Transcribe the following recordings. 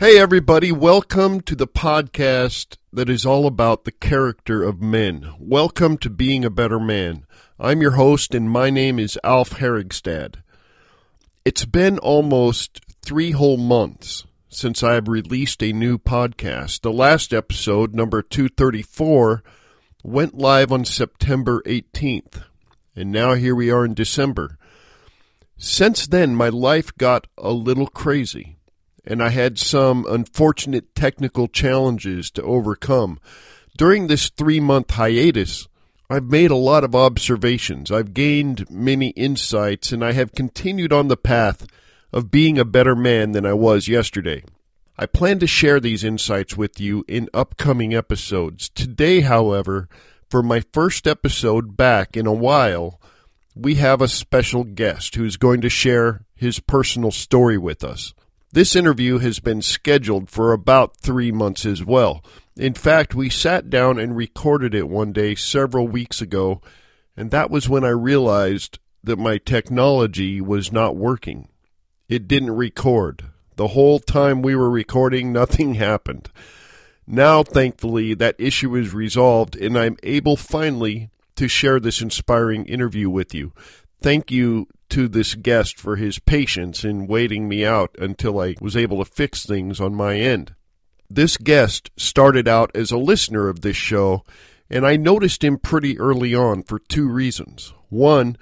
Hey, everybody, welcome to the podcast that is all about the character of men. Welcome to Being a Better Man. I'm your host, and my name is Alf Herigstad. It's been almost three whole months since I have released a new podcast. The last episode, number 234, went live on September 18th, and now here we are in December. Since then, my life got a little crazy, and I had some unfortunate technical challenges to overcome. During this three month hiatus, I've made a lot of observations. I've gained many insights, and I have continued on the path of being a better man than I was yesterday. I plan to share these insights with you in upcoming episodes. Today, however, for my first episode back in a while, we have a special guest who's going to share his personal story with us. This interview has been scheduled for about three months as well. In fact, we sat down and recorded it one day several weeks ago, and that was when I realized that my technology was not working. It didn't record. The whole time we were recording, nothing happened. Now, thankfully, that issue is resolved, and I'm able finally to share this inspiring interview with you. Thank you to this guest for his patience in waiting me out until I was able to fix things on my end. This guest started out as a listener of this show, and I noticed him pretty early on for two reasons. One,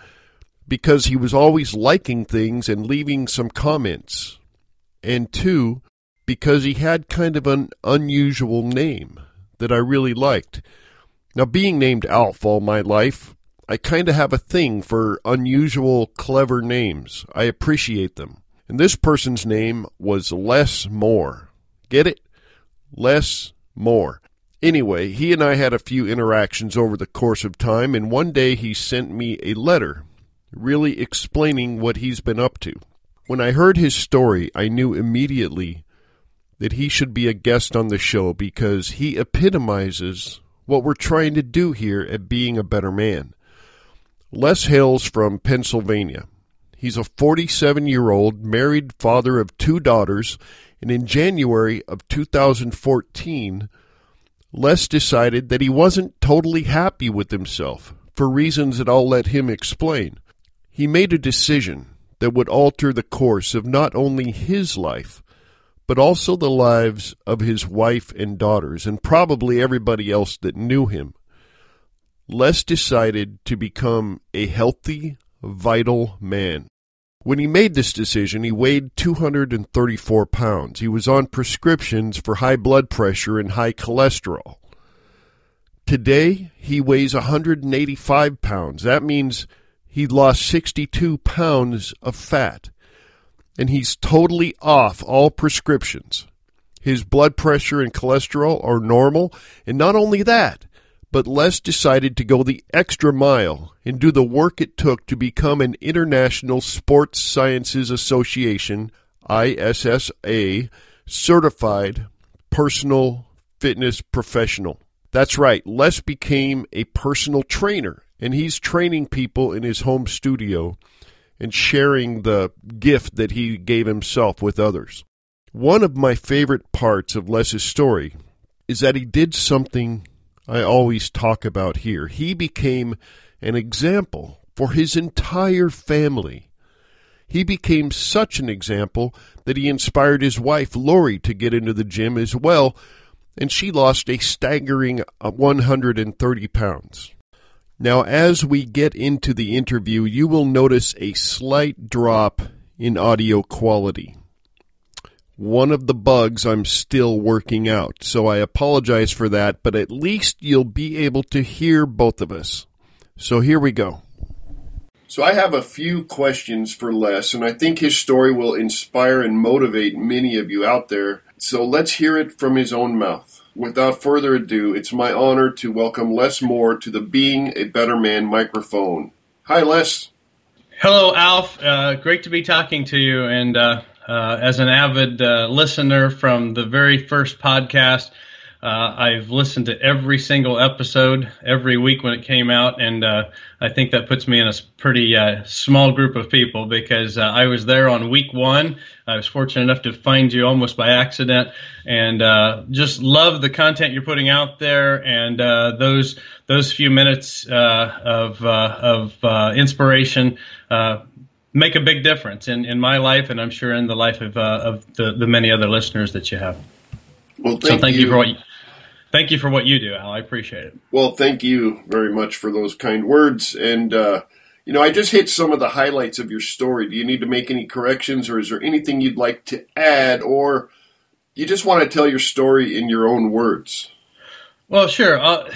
because he was always liking things and leaving some comments. And two, because he had kind of an unusual name that I really liked. Now, being named Alf all my life, I kind of have a thing for unusual, clever names. I appreciate them. And this person's name was Les Moore. Get it? less, more. Anyway, he and I had a few interactions over the course of time, and one day he sent me a letter really explaining what he's been up to. When I heard his story, I knew immediately that he should be a guest on the show because he epitomizes what we're trying to do here at being a better man. Les hails from Pennsylvania. He's a 47 year old married father of two daughters and in January of 2014, Les decided that he wasn't totally happy with himself for reasons that I'll let him explain. He made a decision that would alter the course of not only his life, but also the lives of his wife and daughters, and probably everybody else that knew him. Les decided to become a healthy, vital man. When he made this decision, he weighed 234 pounds. He was on prescriptions for high blood pressure and high cholesterol. Today, he weighs 185 pounds. That means he lost 62 pounds of fat. And he's totally off all prescriptions. His blood pressure and cholesterol are normal. And not only that, but Les decided to go the extra mile and do the work it took to become an International Sports Sciences Association ISSA certified personal fitness professional. That's right, Les became a personal trainer and he's training people in his home studio and sharing the gift that he gave himself with others. One of my favorite parts of Les's story is that he did something I always talk about here. He became an example for his entire family. He became such an example that he inspired his wife, Lori, to get into the gym as well, and she lost a staggering uh, 130 pounds. Now, as we get into the interview, you will notice a slight drop in audio quality one of the bugs I'm still working out. So I apologize for that, but at least you'll be able to hear both of us. So here we go. So I have a few questions for Les, and I think his story will inspire and motivate many of you out there. So let's hear it from his own mouth. without further ado, it's my honor to welcome Les Moore to the Being a Better Man microphone. Hi, Les. Hello, Alf. Uh, great to be talking to you. And uh, uh, as an avid uh, listener from the very first podcast, uh, I've listened to every single episode every week when it came out, and uh, I think that puts me in a pretty uh, small group of people because uh, I was there on week one. I was fortunate enough to find you almost by accident, and uh, just love the content you're putting out there, and uh, those those few minutes of of inspiration make a big difference in, in my life, and I'm sure in the life of of the, the many other listeners that you have. Well, thank so thank you. you for what you, thank you for what you do, Al. I appreciate it. Well, thank you very much for those kind words. And, uh, you know, I just hit some of the highlights of your story. Do you need to make any corrections, or is there anything you'd like to add, or you just want to tell your story in your own words? Well, sure. Uh,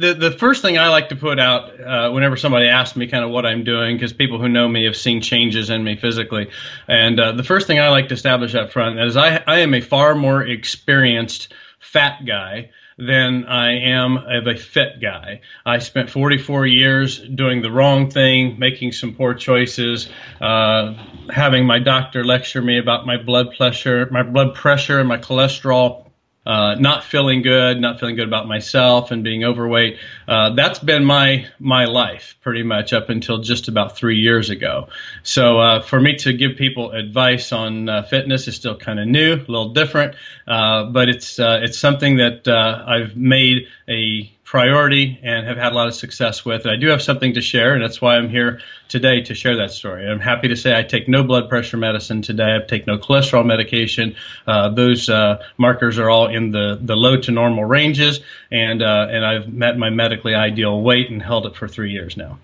the the first thing I like to put out uh, whenever somebody asks me kind of what I'm doing, because people who know me have seen changes in me physically, and uh, the first thing I like to establish up front is I I am a far more experienced fat guy than I am of a fit guy. I spent 44 years doing the wrong thing, making some poor choices, uh, having my doctor lecture me about my blood pressure, my blood pressure, and my cholesterol uh, not feeling good, not feeling good about myself, and being overweight. Uh, that's been my my life pretty much up until just about three years ago. So uh, for me to give people advice on uh, fitness is still kind of new, a little different, uh, but it's uh, it's something that I've made a priority and have had a lot of success with. And I do have something to share, and that's why I'm here today to share that story. I'm happy to say I take no blood pressure medicine today. I take no cholesterol medication. Uh, those uh, markers are all in the, the low to normal ranges, and uh, and I've met my medically ideal weight and held it for three years now.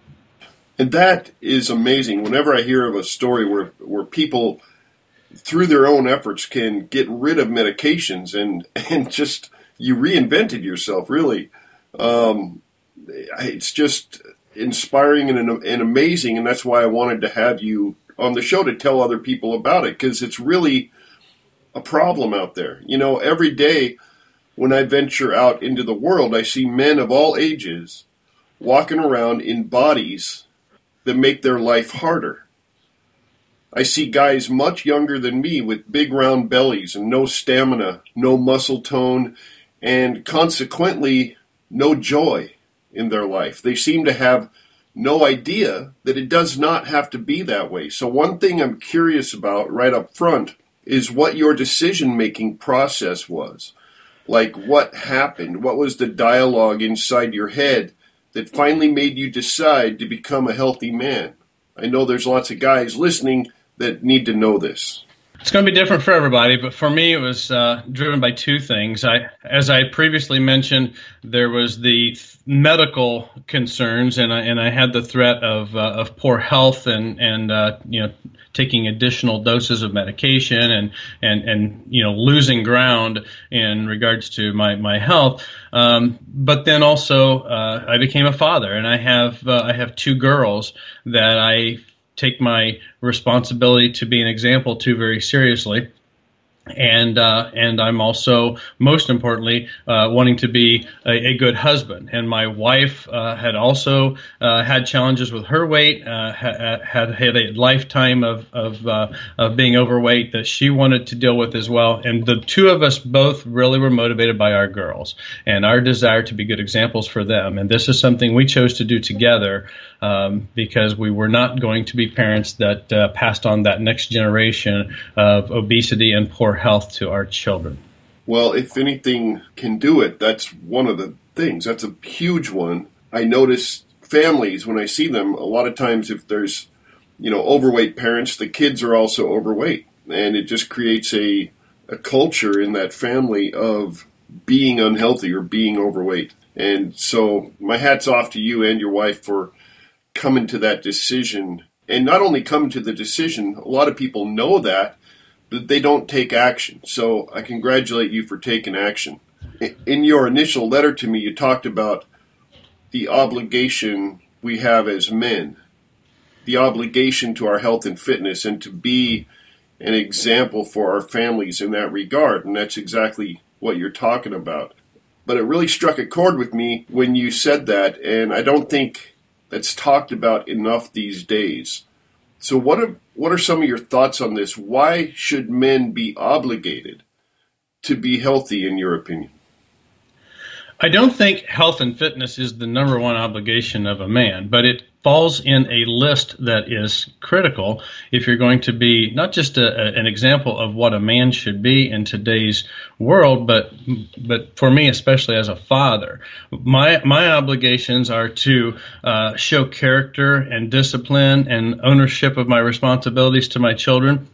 And that is amazing. Whenever I hear of a story where where people through their own efforts can get rid of medications and and just you reinvented yourself really um, it's just inspiring and, and amazing, and that's why I wanted to have you on the show to tell other people about it because it's really a problem out there. You know, every day when I venture out into the world, I see men of all ages walking around in bodies that make their life harder. I see guys much younger than me with big round bellies and no stamina, no muscle tone, and consequently no joy in their life. They seem to have no idea that it does not have to be that way. So, one thing I'm curious about right up front is what your decision making process was. Like, what happened? What was the dialogue inside your head that finally made you decide to become a healthy man? I know there's lots of guys listening that need to know this. It's going to be different for everybody, but for me, it was uh, driven by two things. I, as I previously mentioned, there was the medical concerns, and I, and I had the threat of uh, of poor health and and uh, you know taking additional doses of medication and and and you know losing ground in regards to my my health. Um, but then also, uh, I became a father, and I have uh, I have two girls that I take my responsibility to be an example to very seriously and uh, and I'm also most importantly uh, wanting to be a, a, good husband. And my wife uh, had also uh, had challenges with her weight, uh, had, had had a lifetime of of, uh, of being overweight that she wanted to deal with as well. And the two of us both really were motivated by our girls and our desire to be good examples for them. And this is something we chose to do together um, because we were not going to be parents that passed on that next generation of obesity and poor health to our children? Well, if anything can do it, that's one of the things. That's a huge one. I notice families when I see them, a lot of times if there's, you know, overweight parents, the kids are also overweight. And it just creates a, a culture in that family of being unhealthy or being overweight. And so my hat's off to you and your wife for coming to that decision. And not only coming to the decision, a lot of people know that, they don't take action. So I congratulate you for taking action. In your initial letter to me, you talked about the obligation we have as men, the obligation to our health and fitness, and to be an example for our families in that regard. And that's exactly what you're talking about. but it really struck a chord with me when you said that, and I don't think that's talked about enough these days. So, what are what are some of your thoughts on this? Why should men be obligated to be healthy, in your opinion? I don't think health and fitness is the number one obligation of a man, but it falls in a list that is critical if you're going to be not just a, a, an example of what a man should be in today's world, but but for me, especially as a father, my my obligations are to uh, show character and discipline and ownership of my responsibilities to my children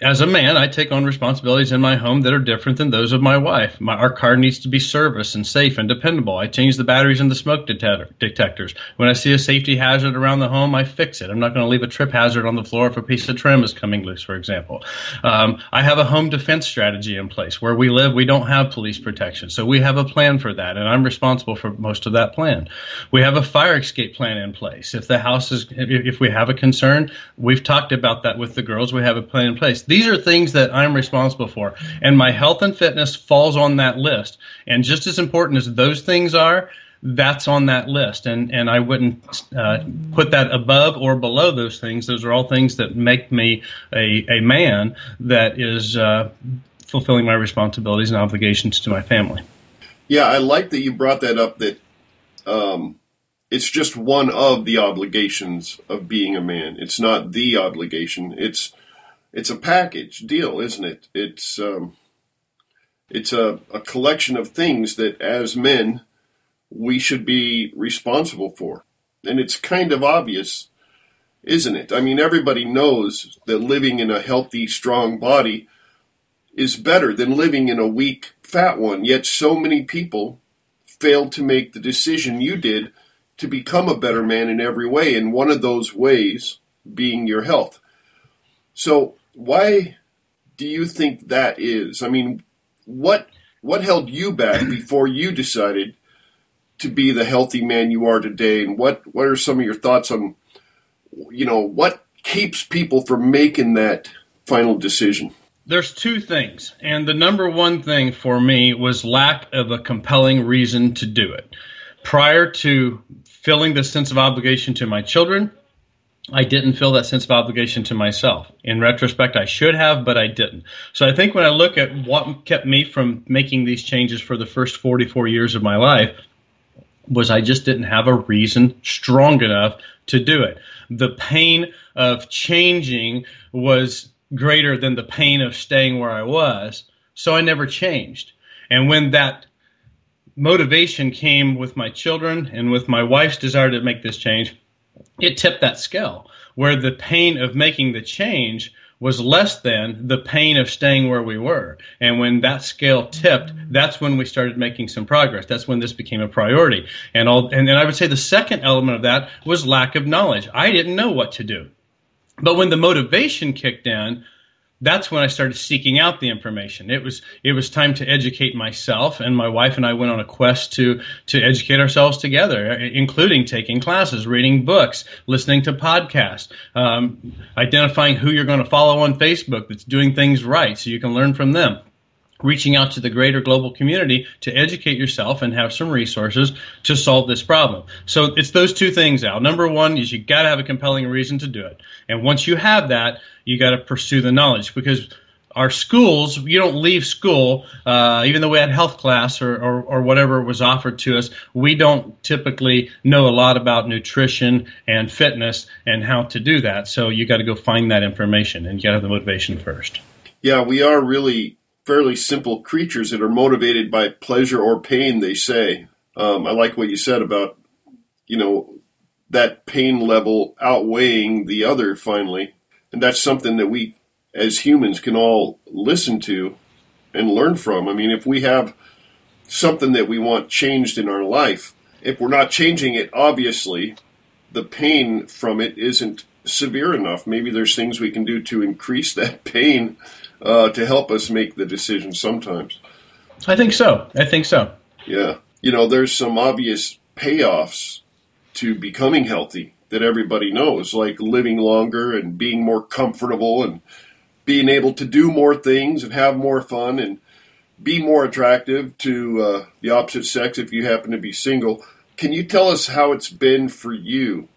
as a man, I take on responsibilities in my home that are different than those of my wife. My, our car needs to be serviced and safe and dependable. I change the batteries in the smoke detector, detectors. When I see a safety hazard around the home, I fix it. I'm not going to leave a trip hazard on the floor if a piece of trim is coming loose, for example. Um, I have a home defense strategy in place. Where we live, we don't have police protection, so we have a plan for that, and I'm responsible for most of that plan. We have a fire escape plan in place. If the house is, if we have a concern, we've talked about that with the girls. We have a plan in place these are things that I'm responsible for, and my health and fitness falls on that list. And just as important as those things are, that's on that list, and and I wouldn't uh, put that above or below those things. Those are all things that make me a a man that is uh, fulfilling my responsibilities and obligations to my family. Yeah, I like that you brought that up. That um, it's just one of the obligations of being a man. It's not the obligation. It's it's a package deal, isn't it? It's um, it's a, a collection of things that as men we should be responsible for. And it's kind of obvious, isn't it? I mean, everybody knows that living in a healthy, strong body is better than living in a weak, fat one. Yet so many people failed to make the decision you did to become a better man in every way, and one of those ways being your health. So why do you think that is? I mean, what what held you back before you decided to be the healthy man you are today? And what what are some of your thoughts on you know what keeps people from making that final decision? There's two things, and the number one thing for me was lack of a compelling reason to do it. Prior to feeling the sense of obligation to my children, I didn't feel that sense of obligation to myself. In retrospect, I should have, but I didn't. So I think when I look at what kept me from making these changes for the first 44 years of my life, was I just didn't have a reason strong enough to do it. The pain of changing was greater than the pain of staying where I was, so I never changed. And when that motivation came with my children and with my wife's desire to make this change, it tipped that scale where the pain of making the change was less than the pain of staying where we were. And when that scale tipped, that's when we started making some progress. That's when this became a priority. And all, and, I would say the second element of that was lack of knowledge. I didn't know what to do. But when the motivation kicked in, that's when I started seeking out the information. It was it was time to educate myself, and my wife and I went on a quest to to educate ourselves together, including taking classes, reading books, listening to podcasts, um, identifying who you're going to follow on Facebook that's doing things right, so you can learn from them reaching out to the greater global community to educate yourself and have some resources to solve this problem. So it's those two things, Al. Number one is you got to have a compelling reason to do it. And once you have that, you got to pursue the knowledge because our schools, you don't leave school, uh, even though we had health class or, or, or, whatever was offered to us, we don't typically know a lot about nutrition and fitness and how to do that. So you got to go find that information and you got to have the motivation first. Yeah, we are really fairly simple creatures that are motivated by pleasure or pain, they say. Um, I like what you said about, you know, that pain level outweighing the other finally. And that's something that we as humans can all listen to and learn from. I mean, if we have something that we want changed in our life, if we're not changing it, obviously, the pain from it isn't severe enough. Maybe there's things we can do to increase that pain uh, to help us make the decision sometimes. I think so. I think so. Yeah. You know, there's some obvious payoffs to becoming healthy that everybody knows, like living longer and being more comfortable and being able to do more things and have more fun and be more attractive to uh, the opposite sex if you happen to be single. Can you tell us how it's been for you?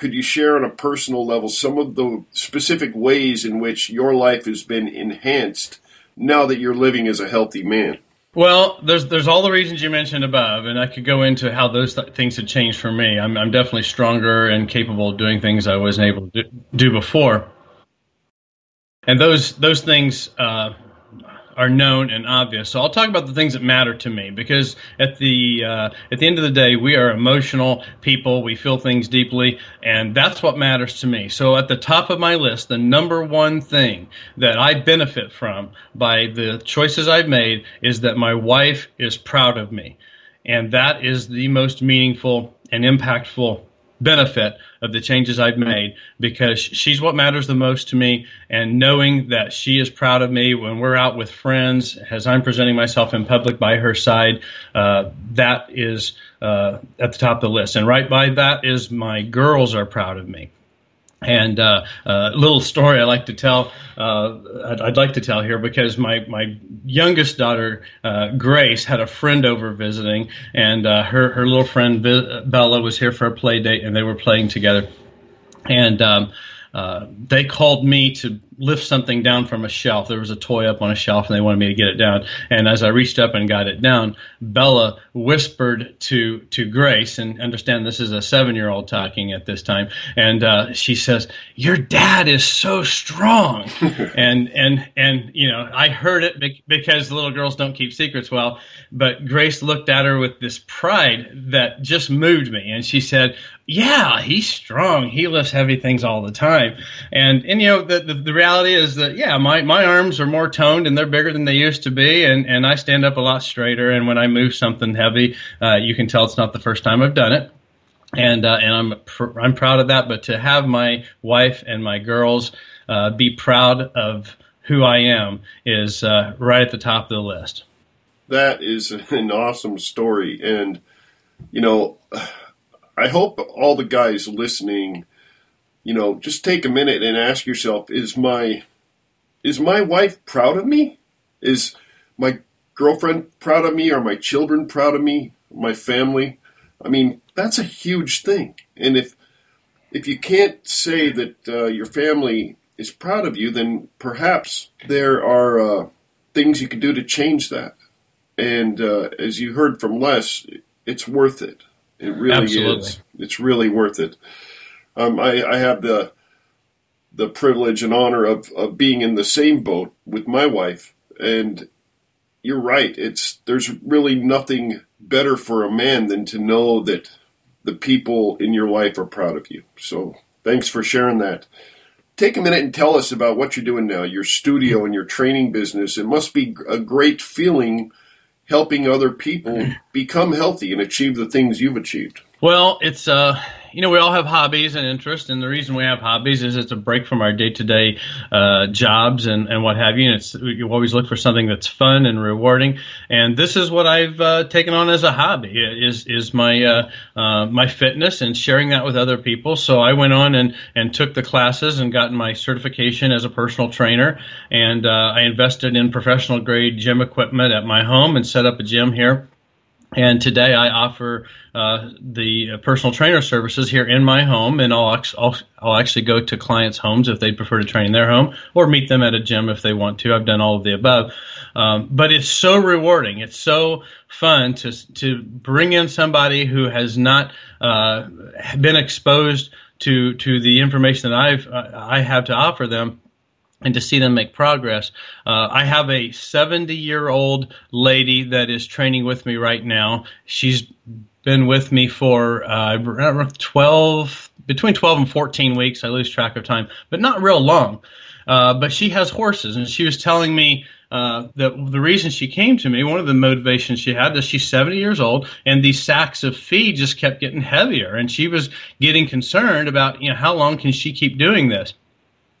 Could you share on a personal level some of the specific ways in which your life has been enhanced now that you're living as a healthy man? Well, there's there's all the reasons you mentioned above, and I could go into how those th- things have changed for me. I'm, I'm definitely stronger and capable of doing things I wasn't able to do before, and those those things uh, are known and obvious. So I'll talk about the things that matter to me because at the uh, at the end of the day, we are emotional people. We feel things deeply, and that's what matters to me. So at the top of my list, the number one thing that I benefit from by the choices I've made is that my wife is proud of me, and that is the most meaningful and impactful benefit of the changes I've made because she's what matters the most to me. And knowing that she is proud of me when we're out with friends, as I'm presenting myself in public by her side, uh, that is uh, at the top of the list. And right by that is my girls are proud of me. And uh, a little story I like to tell, uh, I'd, I'd, like to tell here because my, my youngest daughter, uh, Grace, had a friend over visiting, and uh, her, her little friend Bella was here for a play date, and they were playing together. And um, uh, they called me to lift something down from a shelf. There was a toy up on a shelf, and they wanted me to get it down. And as I reached up and got it down, Bella whispered to to Grace, and understand this is a seven year old talking at this time, and uh, she says, "Your dad is so strong," and and and you know I heard it because little girls don't keep secrets well, but Grace looked at her with this pride that just moved me, and she said, "Yeah, he's strong. He lifts heavy things all the time," and and you know the the, the reality reality is that yeah, my my arms are more toned and they're bigger than they used to be, and and I stand up a lot straighter. And when I move something heavy, uh, you can tell it's not the first time I've done it. And uh, and I'm pr- I'm proud of that. But to have my wife and my girls uh, be proud of who I am is uh, right at the top of the list. That is an awesome story, and you know, I hope all the guys listening you know, just take a minute and ask yourself: Is my is my wife proud of me? Is my girlfriend proud of me? Are my children proud of me? My family? I mean, that's a huge thing. And if if you can't say that uh, your family is proud of you, then perhaps there are uh, things you can do to change that. And uh, as you heard from Les, it's worth it. It really Absolutely. is. It's really worth it. Um, I, I have the the privilege and honor of, of being in the same boat with my wife, and you're right. It's there's really nothing better for a man than to know that the people in your life are proud of you. So thanks for sharing that. Take a minute and tell us about what you're doing now, your studio and your training business. It must be a great feeling helping other people become healthy and achieve the things you've achieved. Well, it's uh you know, we all have hobbies and interests, and the reason we have hobbies is it's a break from our day to day jobs and, and what have you. And it's you always look for something that's fun and rewarding. And this is what I've uh, taken on as a hobby is is my uh, uh, my fitness and sharing that with other people. So I went on and and took the classes and gotten my certification as a personal trainer. And uh, I invested in professional grade gym equipment at my home and set up a gym here and today I offer uh, the personal trainer services here in my home, and I'll, I'll, I'll actually go to clients' homes if they prefer to train in their home, or meet them at a gym if they want to. I've done all of the above, um, but it's so rewarding. It's so fun to to bring in somebody who has not uh, been exposed to to the information that I've uh, I have to offer them and to see them make progress. Uh, I have a 70 year old lady that is training with me right now. She's been with me for uh, 12, between 12 and 14 weeks. I lose track of time, but not real long. Uh, but she has horses, and she was telling me uh, that the reason she came to me, one of the motivations she had, is she's 70 years old, and these sacks of feed just kept getting heavier, and she was getting concerned about, you know, how long can she keep doing this?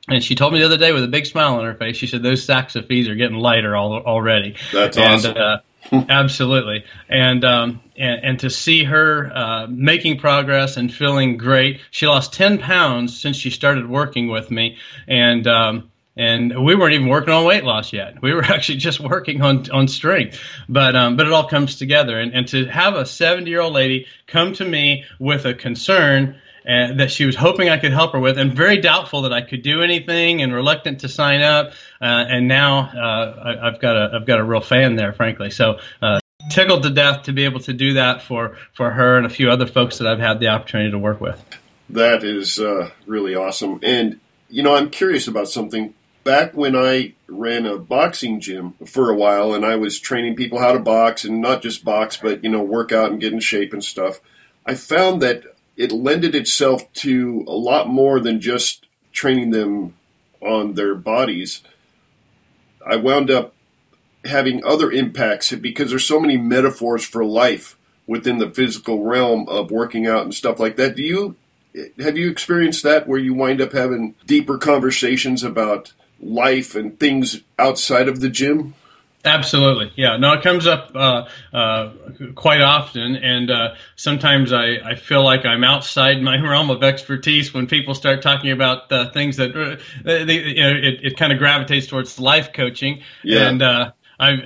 And she told me the other day with a big smile on her face, she said, those sacks of fees are getting lighter all, already. That's and, awesome. Uh, absolutely. And, um, and, and, to see her uh, making progress and feeling great. She lost 10 pounds since she started working with me. And, um, and we weren't even working on weight loss yet. We were actually just working on on strength, but um, but it all comes together. And and to have a 70 year old lady come to me with a concern uh, that she was hoping I could help her with, and very doubtful that I could do anything, and reluctant to sign up. Uh, and now uh, I, have got a I've got a real fan there, frankly. So uh, tickled to death to be able to do that for for her and a few other folks that I've had the opportunity to work with. That is uh, really awesome, and you know I'm curious about something. Back when I ran a boxing gym for a while, and I was training people how to box, and not just box, but you know work out and get in shape and stuff. I found that it lended itself to a lot more than just training them on their bodies. I wound up having other impacts because there's so many metaphors for life within the physical realm of working out and stuff like that. Do you have you experienced that where you wind up having deeper conversations about life and things outside of the gym? Absolutely, yeah. No, it comes up uh, uh, quite often, and uh, sometimes I, I feel like I'm outside my realm of expertise when people start talking about uh, things that uh, they, you know it, it kind of gravitates towards life coaching, yeah. and uh, I've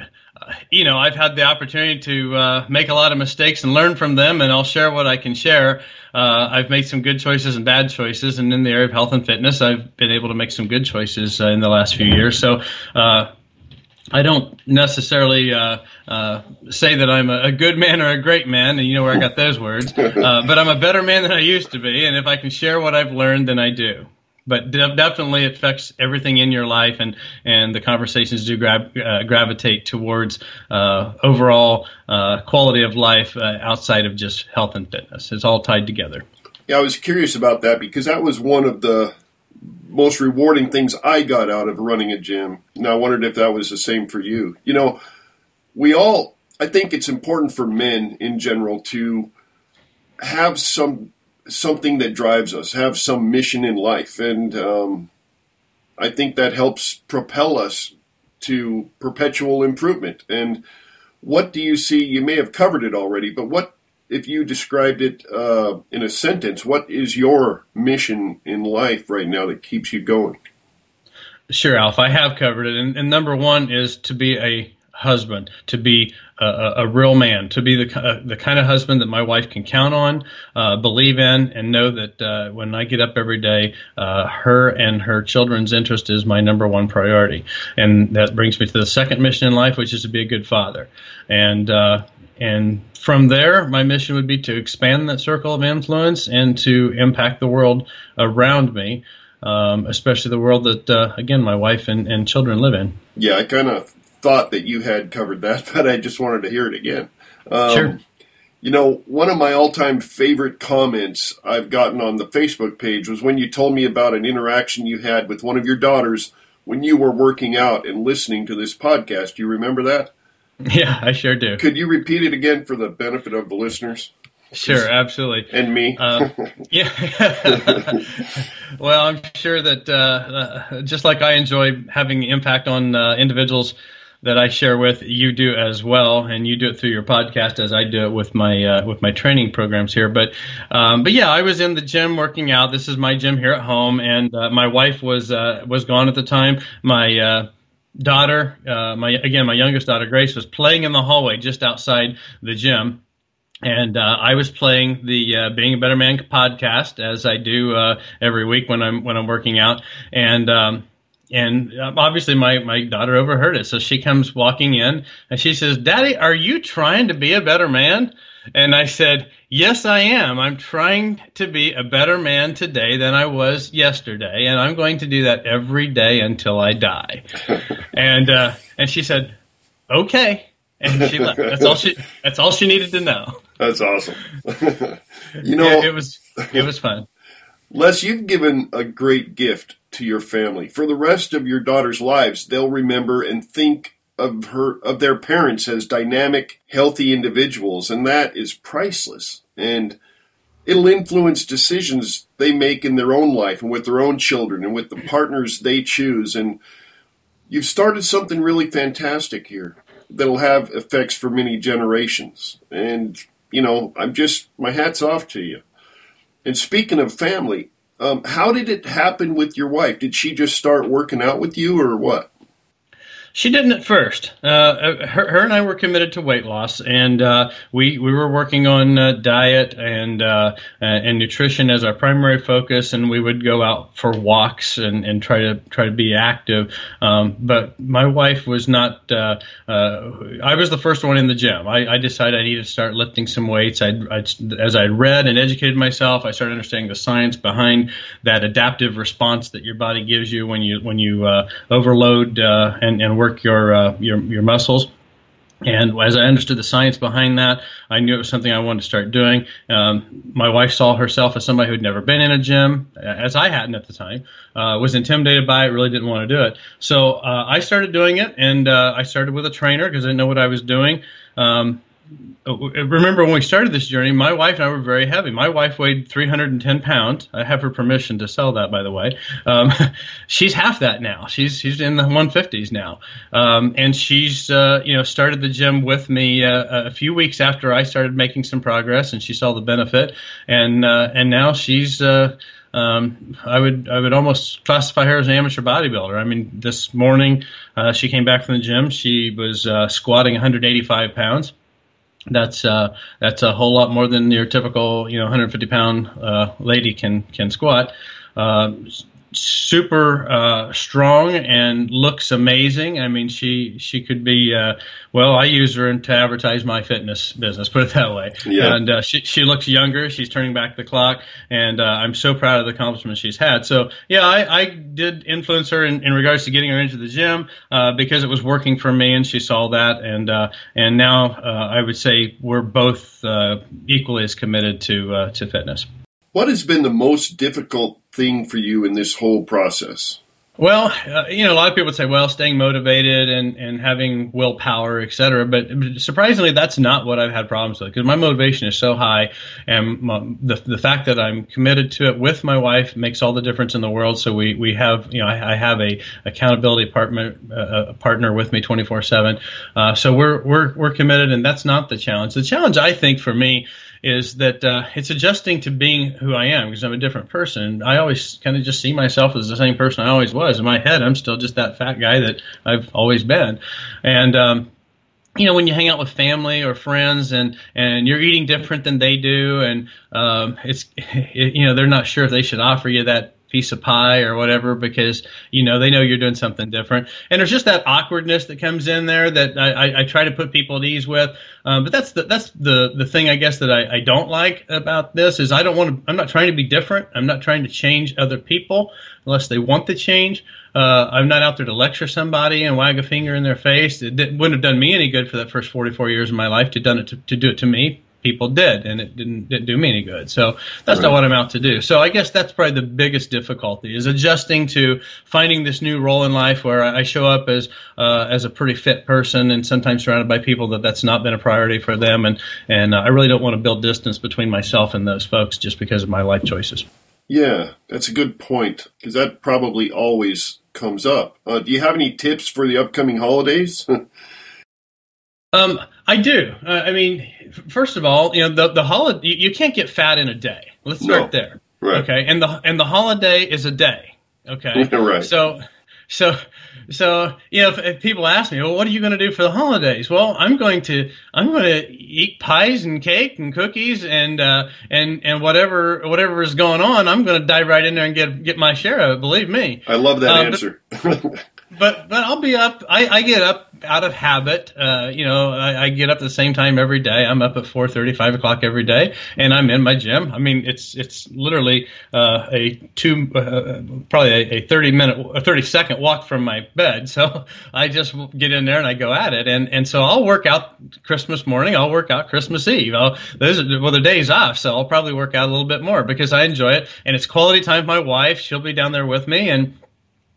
you know I've had the opportunity to make a lot of mistakes and learn from them, and I'll share what I can share. I've made some good choices and bad choices, and in the area of health and fitness, I've been able to make some good choices in the last few years. So I don't necessarily uh, uh, say that I'm a, good man or a great man, and you know where I got those words. Uh, but I'm a better man than I used to be, and if I can share what I've learned, then I do. But de- definitely, it affects everything in your life, and and the conversations do gra- uh, gravitate towards uh, overall uh, quality of life outside of just health and fitness. It's all tied together. Yeah, I was curious about that because that was one of the most rewarding things I got out of running a gym. Now I wondered if that was the same for you. You know, we all I think it's important for men in general to have some something that drives us, have some mission in life, and um, I think that helps propel us to perpetual improvement. And what do you see? You may have covered it already, but what if you described it uh, in a sentence, what is your mission in life right now that keeps you going? Sure, Alf. I have covered it. And, and number one is to be a husband, to be a, a, real man, to be the uh, the kind of husband that my wife can count on, uh, believe in, and know that uh, when I get up every day, uh, her and her children's interest is my number one priority. And that brings me to the second mission in life, which is to be a good father. And uh, and from there, my mission would be to expand that circle of influence and to impact the world around me, um, especially the world that, uh, again, my wife and, and children live in. Yeah, I kind of thought that you had covered that, but I just wanted to hear it again. Um, sure. You know, one of my all time favorite comments I've gotten on the Facebook page was when you told me about an interaction you had with one of your daughters when you were working out and listening to this podcast. Do you remember that? Yeah, I sure do. Could you repeat it again for the benefit of the listeners? Sure, absolutely. And me. Uh, yeah. well, I'm sure that uh, uh, just like I enjoy having impact on uh, individuals that I share with, you do as well, and you do it through your podcast as I do it with my uh, with my training programs here. But um, but yeah, I was in the gym working out. This is my gym here at home, and uh, my wife was was gone at the time. My daughter, uh, my again, my youngest daughter Grace was playing in the hallway just outside the gym, and uh, I was playing the uh, Being a Better Man podcast as I do uh, every week when I'm when I'm working out, and. Um, and um, obviously, my, my daughter overheard it. So she comes walking in and she says, Daddy, are you trying to be a better man? And I said, Yes, I am. I'm trying to be a better man today than I was yesterday, and I'm going to do that every day until I die. and uh, and she said, "Okay," and she left. That's all she. That's all she needed to know. That's awesome. you know, it, it was it was fun. Les, you've given a great gift to your family. For the rest of your daughter's lives, they'll remember and think of her of their parents as dynamic, healthy individuals, and that is priceless. And it'll influence decisions they make in their own life and with their own children and with the partners they choose. And you've started something really fantastic here that'll have effects for many generations. And, you know, I'm just, my hat's off to you. And speaking of family, Um, how did it happen with your wife? Did she just start working out with you, or what? She didn't at first. Uh, her, her, and I were committed to weight loss, and uh, we we were working on uh, diet and uh, and nutrition as our primary focus. And we would go out for walks and, and try to try to be active. Um, but my wife was not. Uh, uh, I was the first one in the gym. I, I decided I needed to start lifting some weights. I as I read and educated myself, I started understanding the science behind that adaptive response that your body gives you when you when you overload and and work your uh, your your muscles. And as I understood the science behind that, I knew it was something I wanted to start doing. Um, my wife saw herself as somebody who'd never been in a gym, as I hadn't at the time, uh, was intimidated by it, really didn't want to do it. So uh, I started doing it, and uh, I started with a trainer because I didn't know what I was doing. Um, uh, remember when we started this journey, my wife and I were very heavy. My wife weighed 310 pounds. I have her permission to sell that, by the way. Um, she's half that now. She's she's in the 150s now, um, and she's uh, you know started the gym with me uh, a few weeks after I started making some progress, and she saw the benefit, and uh, and now she's. Uh, um, I would I would almost classify her as an amateur bodybuilder. I mean, this morning uh, she came back from the gym. She was uh, squatting 185 pounds that's uh, that's a whole lot more than your typical you know 150 pound uh, lady can can squat. Uh, super uh, strong and looks amazing. I mean, she she could be. Uh, well, I use her to advertise my fitness business. Put it that way. Yeah. And uh, she she looks younger. She's turning back the clock, and uh, I'm so proud of the accomplishments she's had. So yeah, I, I did influence her in, in regards to getting her into the gym uh, because it was working for me, and she saw that, and uh, and now I would say we're both equally as committed to to fitness. What has been the most difficult thing for you in this whole process? Well, uh, you know, a lot of people say, well, staying motivated and, and having willpower, et cetera. But surprisingly, that's not what I've had problems with because my motivation is so high. And my, the, the fact that I'm committed to it with my wife makes all the difference in the world. So we, we have, you know, I, I have a accountability partner, uh, a partner with me 24 uh, 7. So we're, we're, we're committed and that's not the challenge. The challenge, I think, for me is that uh, it's adjusting to being who I am because I'm a different person. I always kind of just see myself as the same person I always was. In my head, I'm still just that fat guy that I've always been. And, um, you know, when you hang out with family or friends and, and you're eating different than they do and, um, it's, it, you know, they're not sure if they should offer you that piece of pie or whatever because you know they know you're doing something different. And there's just that awkwardness that comes in there that I, I, try to put people at ease with. Um, but that's the that's the the thing I guess that I, I don't like about this is I don't want to I'm not trying to be different. I'm not trying to change other people unless they want to change. Uh, I'm not out there to lecture somebody and wag a finger in their face. It wouldn't have done me any good for that first 44 years of my life to done it to, to do it to me people did, and it didn't, didn't do me any good. So that's right. not what I'm out to do. So I guess that's probably the biggest difficulty is adjusting to finding this new role in life where I show up as uh, as a pretty fit person, and sometimes surrounded by people that that's not been a priority for them, and and uh, I really don't want to build distance between myself and those folks just because of my life choices. Yeah, that's a good point because that probably always comes up. Uh, do you have any tips for the upcoming holidays? Um, I do. Uh, I mean, first of all, you know, the the holiday you, you, can't get fat in a day. Let's start no. there. Right. Okay. And the and the holiday is a day. Okay. right. So so so you know if, if, people ask me well what are you going to do for the holidays well i'm going to i'm going to eat pies and cake and cookies and uh, and and whatever whatever is going on i'm going to dive right in there and get get my share of it believe me i love that uh, answer but, but but I'll be up. I, I get up out of habit. Uh, you know, I, I, get up the same time every day. I'm up at four thirty, five o'clock every day, and I'm in my gym. I mean, it's it's literally uh, a two, uh, probably a, a, thirty minute, a thirty second walk from my bed. So I just get in there and I go at it, and and so I'll work out Christmas morning. I'll work out Christmas Eve. I'll, those are, well, the days off, so I'll probably work out a little bit more because I enjoy it, and it's quality time with my wife. She'll be down there with me, and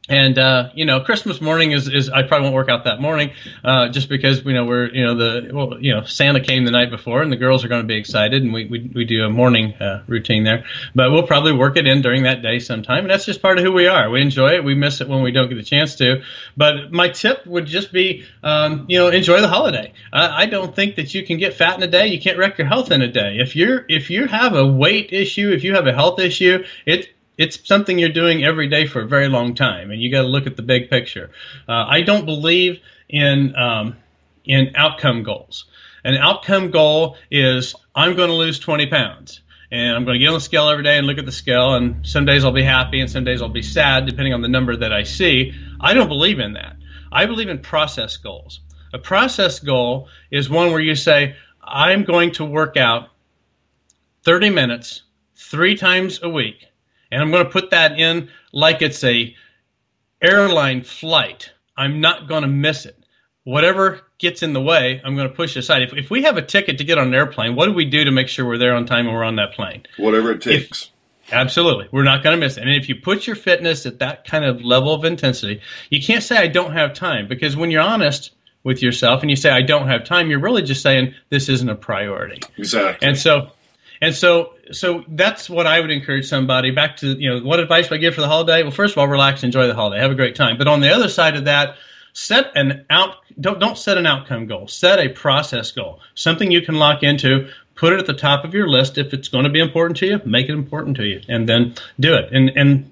and uh, you know, Christmas morning is, is I probably won't work out that morning, uh, just because you know we're you know the well you know Santa came the night before and the girls are going to be excited and we we, we do a morning uh, routine there, but we'll probably work it in during that day sometime and that's just part of who we are. We enjoy it. We miss it when we don't get the chance to. But my tip would just be um, you know enjoy the holiday. I don't think that you can get fat in a day. You can't wreck your health in a day. If you're if you have a weight issue, if you have a health issue, it it's something you're doing every day for a very long time, and you got to look at the big picture. Uh, I don't believe in um, in outcome goals. An outcome goal is I'm going to lose 20 pounds. And I'm going to get on the scale every day and look at the scale. And some days I'll be happy and some days I'll be sad, depending on the number that I see. I don't believe in that. I believe in process goals. A process goal is one where you say, I'm going to work out 30 minutes three times a week. And I'm going to put that in like it's a airline flight. I'm not going to miss it. Whatever gets in the way, I'm going to push aside. If, if we have a ticket to get on an airplane, what do we do to make sure we're there on time and we're on that plane? Whatever it takes. If, absolutely. We're not going to miss it. And if you put your fitness at that kind of level of intensity, you can't say, I don't have time. Because when you're honest with yourself and you say, I don't have time, you're really just saying, this isn't a priority. Exactly. And so, and so, so that's what I would encourage somebody back to, you know, what advice would I give for the holiday? Well, first of all, relax, enjoy the holiday, have a great time. But on the other side of that, set an out don't don't set an outcome goal. Set a process goal. Something you can lock into. Put it at the top of your list. If it's going to be important to you make it important to you and then do it. And and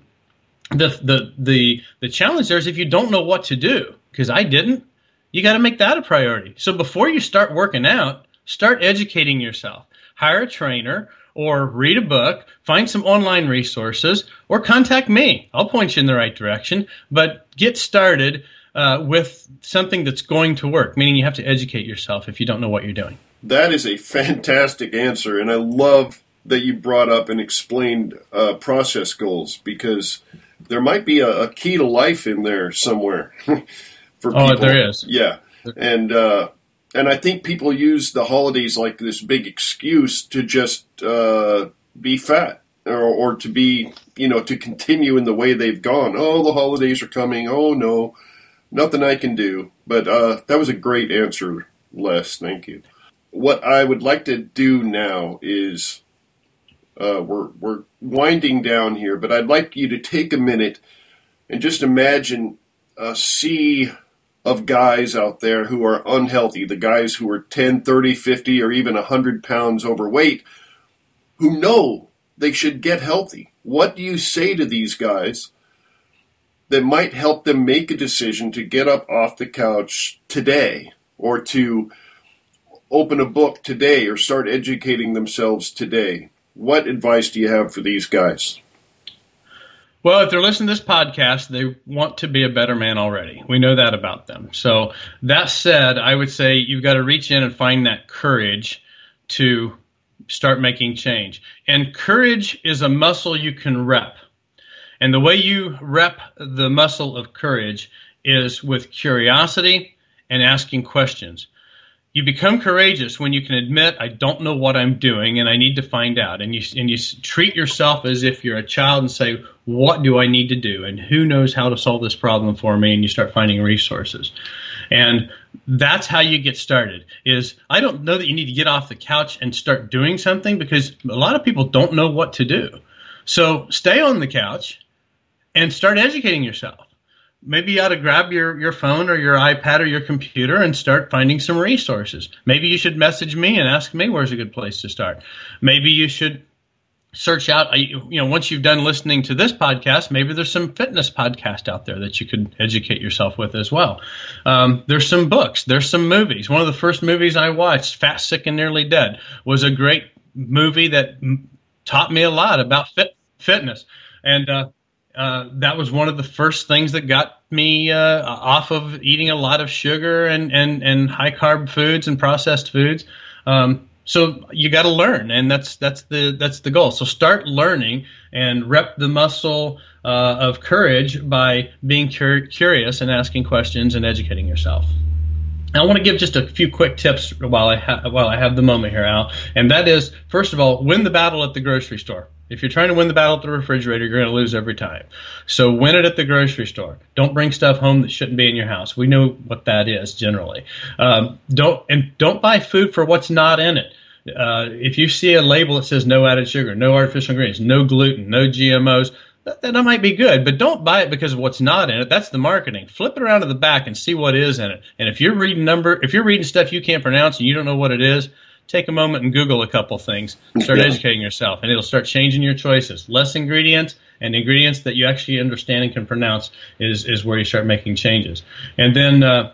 the the the the challenge there is if you don't know what to do because I didn't you got to make that a priority. So before you start working out start educating yourself hire a trainer or read a book, find some online resources, or contact me. I'll point you in the right direction. But get started uh, with something that's going to work, meaning you have to educate yourself if you don't know what you're doing. That is a fantastic answer, and I love that you brought up and explained uh, process goals because there might be a, a, key to life in there somewhere for people. Oh, there is. Yeah, and uh, and I think people use the holidays like this big excuse to just uh, be fat or, or to be you know to continue in the way they've gone. Oh, the holidays are coming. Oh no nothing I can do. But uh, that was a great answer, Les. Thank you. What I would like to do now is uh, we're we're winding down here, but I'd like you to take a minute and just imagine a sea of guys out there who are unhealthy, the guys who are 10, 30, 50, or even 100 pounds overweight, who know they should get healthy. What do you say to these guys that might help them make a decision to get up off the couch today or to open a book today or start educating themselves today? What advice do you have for these guys? Well, if they're listening to this podcast, they want to be a better man already. We know that about them. So, that said, I would say you've got to reach in and find that courage to start making change. And courage is a muscle you can rep. And the way you rep the muscle of courage is with curiosity and asking questions. You become courageous when you can admit, I don't know what I'm doing and I need to find out. And you, and you treat yourself as if you're a child and say, What do I need to do? And who knows how to solve this problem for me? And you start finding resources. And that's how you get started is i don't know that you need to get off the couch and start doing something because a lot of people don't know what to do so stay on the couch and start educating yourself. Maybe you ought to grab your, your phone or your iPad or your computer and start finding some resources. Maybe you should message me and ask me where's a good place to start. Maybe you should search out, you know, once you've done listening to this podcast, maybe there's some fitness podcast out there that you could educate yourself with as well. Um, there's some books, there's some movies. One of the first movies I watched, Fat, Sick, and Nearly Dead, was a great movie that taught me a lot about fit, fitness. And uh, uh, that was one of the first things that got me uh, off of eating a lot of sugar and, and, and high carb foods and processed foods. Um, so you got to learn, and that's that's the that's the goal. So start learning and rep the muscle uh, of courage by being cur- curious and asking questions and educating yourself. I want to give just a few quick tips while I ha- while I have the moment here, Al. And that is, first of all, win the battle at the grocery store. If you're trying to win the battle at the refrigerator, you're going to lose every time. So win it at the grocery store. Don't bring stuff home that shouldn't be in your house. We know what that is generally. Um, don't and don't buy food for what's not in it. Uh, if you see a label that says no added sugar, no artificial ingredients, no gluten, no GMOs, that, that might be good, but don't buy it because of what's not in it. That's the marketing. Flip it around to the back and see what is in it. And if you're reading number, if you're reading stuff you can't pronounce and you don't know what it is, take a moment and Google a couple things. Start yeah. educating yourself, and it'll start changing your choices. Less ingredients and ingredients that you actually understand and can pronounce is is where you start making changes. And then, uh,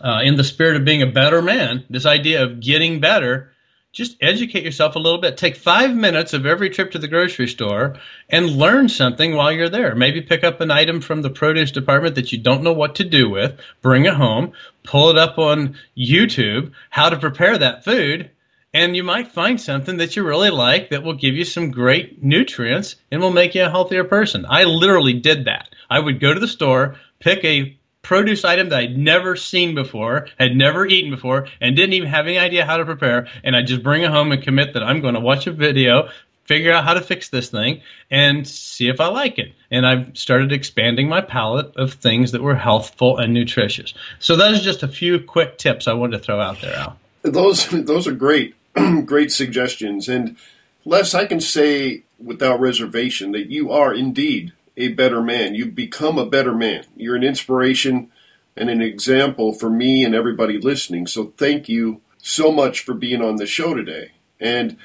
uh, in the spirit of being a better man, this idea of getting better just educate yourself a little bit. Take five minutes of every trip to the grocery store and learn something while you're there. Maybe pick up an item from the produce department that you don't know what to do with, bring it home, pull it up on YouTube, how to prepare that food, and you might find something that you really like that will give you some great nutrients and will make you a healthier person. I literally did that. I would go to the store, pick a produce item that I'd never seen before, had never eaten before, and didn't even have any idea how to prepare. And I just bring it home and commit that I'm going to watch a video, figure out how to fix this thing, and see if I like it. And I've started expanding my palette of things that were healthful and nutritious. So those are just a few quick tips I wanted to throw out there, Al. Those those are great, great suggestions. And Les, I can say without reservation that you are indeed a better man. You've become a better man. You're an inspiration and an example for me and everybody listening. So thank you so much for being on the show today. And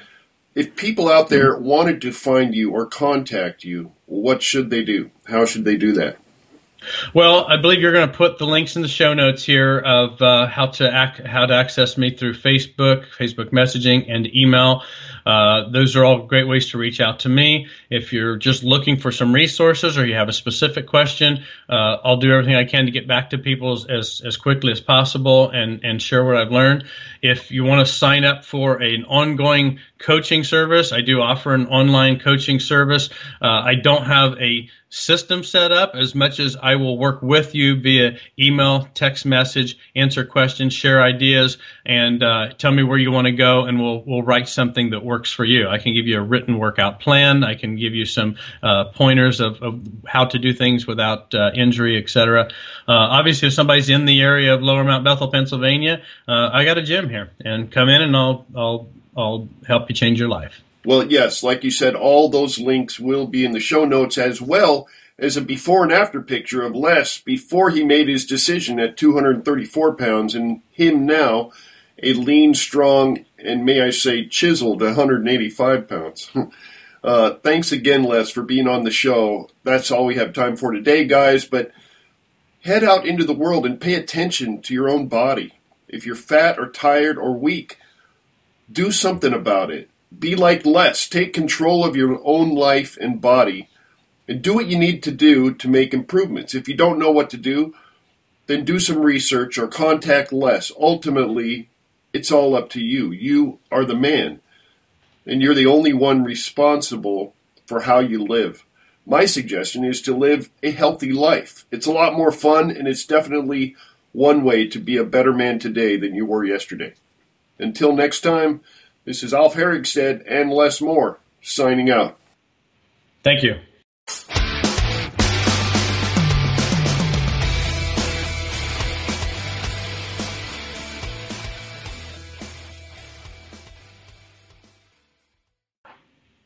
if people out there wanted to find you or contact you, what should they do? How should they do that? Well, I believe you're going to put the links in the show notes here of uh, how to ac- how to access me through Facebook, Facebook messaging, and email. Uh, those are all great ways to reach out to me. If you're just looking for some resources or you have a specific question, uh, I'll do everything I can to get back to people as, as, as quickly as possible and, and share what I've learned. If you want to sign up for an ongoing coaching service, I do offer an online coaching service. Uh, I don't have a system set up as much as I will work with you via email, text message, answer questions, share ideas, and uh, tell me where you want to go, and we'll we'll write something that works for you. I can give you a written workout plan. I can give you some uh, pointers of, of, how to do things without uh, injury, etc. Uh, obviously, if somebody's in the area of Lower Mount Bethel, Pennsylvania, uh, I got a gym here, and come in and I'll I'll I'll help you change your life. Well, yes, like you said, all those links will be in the show notes as well as a before and after picture of Les before he made his decision at 234 pounds and him now a lean, strong, and may I say chiseled 185 pounds. uh, thanks again, Les, for being on the show. That's all we have time for today, guys, but head out into the world and pay attention to your own body. If you're fat or tired or weak, do something about it be like Les. Take control of your own life and body and do what you need to do to make improvements. If you don't know what to do, then do some research or contact Les. Ultimately, it's all up to you. You are the man, and you're the only one responsible for how you live. My suggestion is to live a healthy life. It's a lot more fun, and it's definitely one way to be a better man today than you were yesterday. Until next time, this is Alf Herigstead and Les Moore signing out. Thank you.